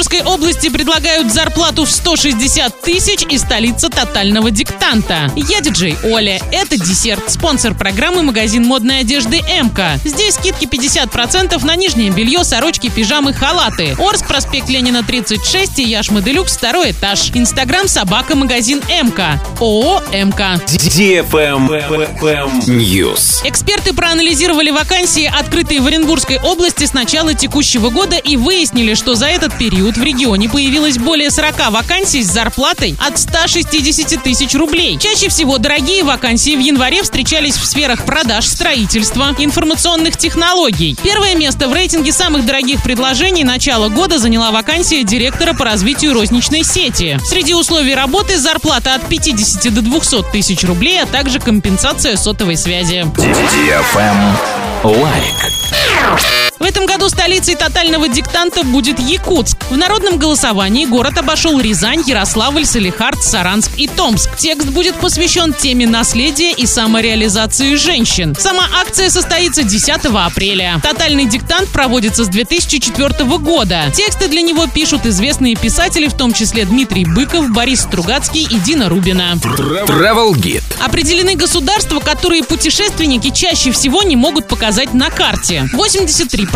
Оренбургской области предлагают зарплату в 160 тысяч и столица тотального диктанта. Я диджей Оля. Это десерт. Спонсор программы магазин модной одежды МК. Здесь скидки 50% на нижнее белье, сорочки, пижамы, халаты. Орск, проспект Ленина, 36 и Яшма Делюкс, второй этаж. Инстаграм собака магазин МК. ООО МК. News. Эксперты проанализировали вакансии, открытые в Оренбургской области с начала текущего года и выяснили, что за этот период в регионе появилось более 40 вакансий с зарплатой от 160 тысяч рублей. Чаще всего дорогие вакансии в январе встречались в сферах продаж, строительства, информационных технологий. Первое место в рейтинге самых дорогих предложений начала года заняла вакансия директора по развитию розничной сети. Среди условий работы зарплата от 50 до 200 тысяч рублей, а также компенсация сотовой связи. Лайк. В этом году столицей тотального диктанта будет Якутск. В народном голосовании город обошел Рязань, Ярославль, Салихард, Саранск и Томск. Текст будет посвящен теме наследия и самореализации женщин. Сама акция состоится 10 апреля. Тотальный диктант проводится с 2004 года. Тексты для него пишут известные писатели, в том числе Дмитрий Быков, Борис Стругацкий и Дина Рубина. Travel Guide. Определены государства, которые путешественники чаще всего не могут показать на карте. 83%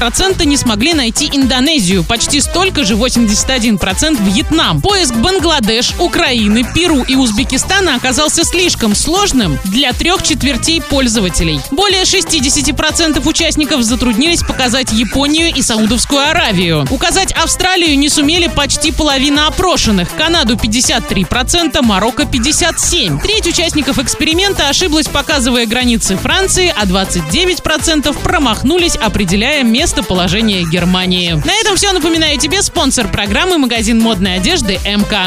не смогли найти Индонезию, почти столько же 81% Вьетнам. Поиск Бангладеш, Украины, Перу и Узбекистана оказался слишком сложным для трех четвертей пользователей. Более 60% участников затруднились показать Японию и Саудовскую Аравию. Указать Австралию не сумели почти половина опрошенных, Канаду 53%, Марокко 57%. Треть участников эксперимента ошиблась, показывая границы Франции, а 29% промахнулись, определяя местоположение Германии. На этом все. Напоминаю тебе спонсор программы магазин модной одежды МК.